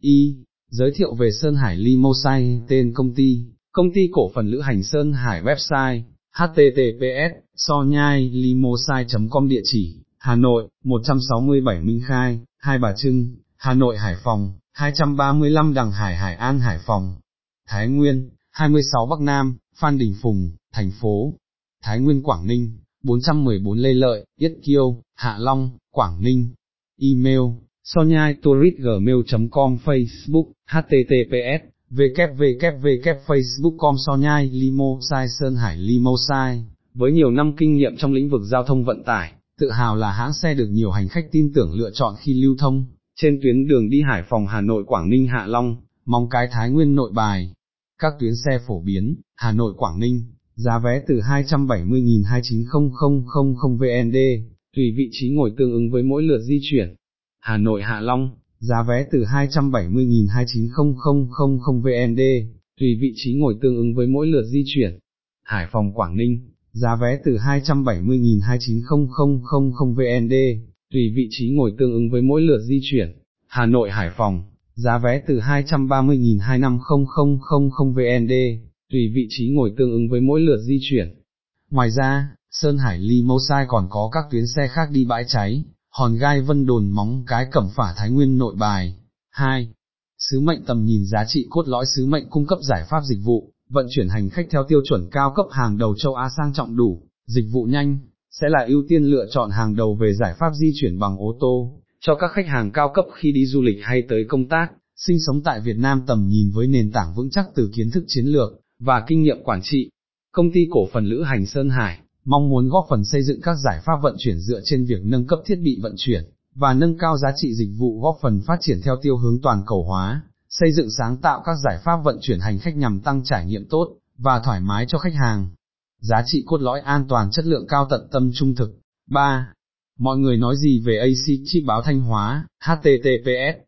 Y. Giới thiệu về Sơn Hải Limousine, tên công ty, công ty cổ phần lữ hành Sơn Hải website, https, so nhai limousine.com địa chỉ, Hà Nội, 167 Minh Khai, Hai Bà Trưng, Hà Nội Hải Phòng, 235 Đằng Hải Hải An Hải Phòng, Thái Nguyên, 26 Bắc Nam, Phan Đình Phùng, thành phố, Thái Nguyên Quảng Ninh, 414 Lê Lợi, Yết Kiêu, Hạ Long, Quảng Ninh, email, sonyai com Facebook, https, www.facebook.com sonyai limo sai Sơn Hải limo sai, với nhiều năm kinh nghiệm trong lĩnh vực giao thông vận tải, tự hào là hãng xe được nhiều hành khách tin tưởng lựa chọn khi lưu thông, trên tuyến đường đi Hải Phòng Hà Nội Quảng Ninh Hạ Long, Mong Cái Thái Nguyên Nội Bài, các tuyến xe phổ biến, Hà Nội Quảng Ninh, giá vé từ 270.29000 VND, tùy vị trí ngồi tương ứng với mỗi lượt di chuyển. Hà Nội Hạ Long, giá vé từ 270.29000 VND, tùy vị trí ngồi tương ứng với mỗi lượt di chuyển. Hải Phòng Quảng Ninh, giá vé từ 270.29000 VND, tùy vị trí ngồi tương ứng với mỗi lượt di chuyển. Hà Nội Hải Phòng, giá vé từ 230.25000 VND, tùy vị trí ngồi tương ứng với mỗi lượt di chuyển. Ngoài ra, Sơn Hải Limousine còn có các tuyến xe khác đi bãi cháy, hòn gai vân đồn móng cái cẩm phả Thái Nguyên nội bài. 2. Sứ mệnh tầm nhìn giá trị cốt lõi sứ mệnh cung cấp giải pháp dịch vụ, vận chuyển hành khách theo tiêu chuẩn cao cấp hàng đầu châu Á sang trọng đủ, dịch vụ nhanh, sẽ là ưu tiên lựa chọn hàng đầu về giải pháp di chuyển bằng ô tô, cho các khách hàng cao cấp khi đi du lịch hay tới công tác, sinh sống tại Việt Nam tầm nhìn với nền tảng vững chắc từ kiến thức chiến lược, và kinh nghiệm quản trị. Công ty cổ phần Lữ hành Sơn Hải, mong muốn góp phần xây dựng các giải pháp vận chuyển dựa trên việc nâng cấp thiết bị vận chuyển, và nâng cao giá trị dịch vụ góp phần phát triển theo tiêu hướng toàn cầu hóa, xây dựng sáng tạo các giải pháp vận chuyển hành khách nhằm tăng trải nghiệm tốt, và thoải mái cho khách hàng. Giá trị cốt lõi an toàn chất lượng cao tận tâm trung thực. 3. Mọi người nói gì về AC chip báo Thanh Hóa, HTTPS,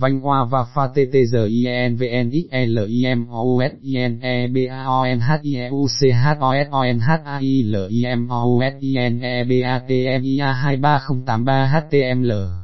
Vanh Hoa và Pha TTGINVNXLIMOUSINEBAONHIEUCHOSONHAILIMOUSINEBATMIA e e e 230883 HTML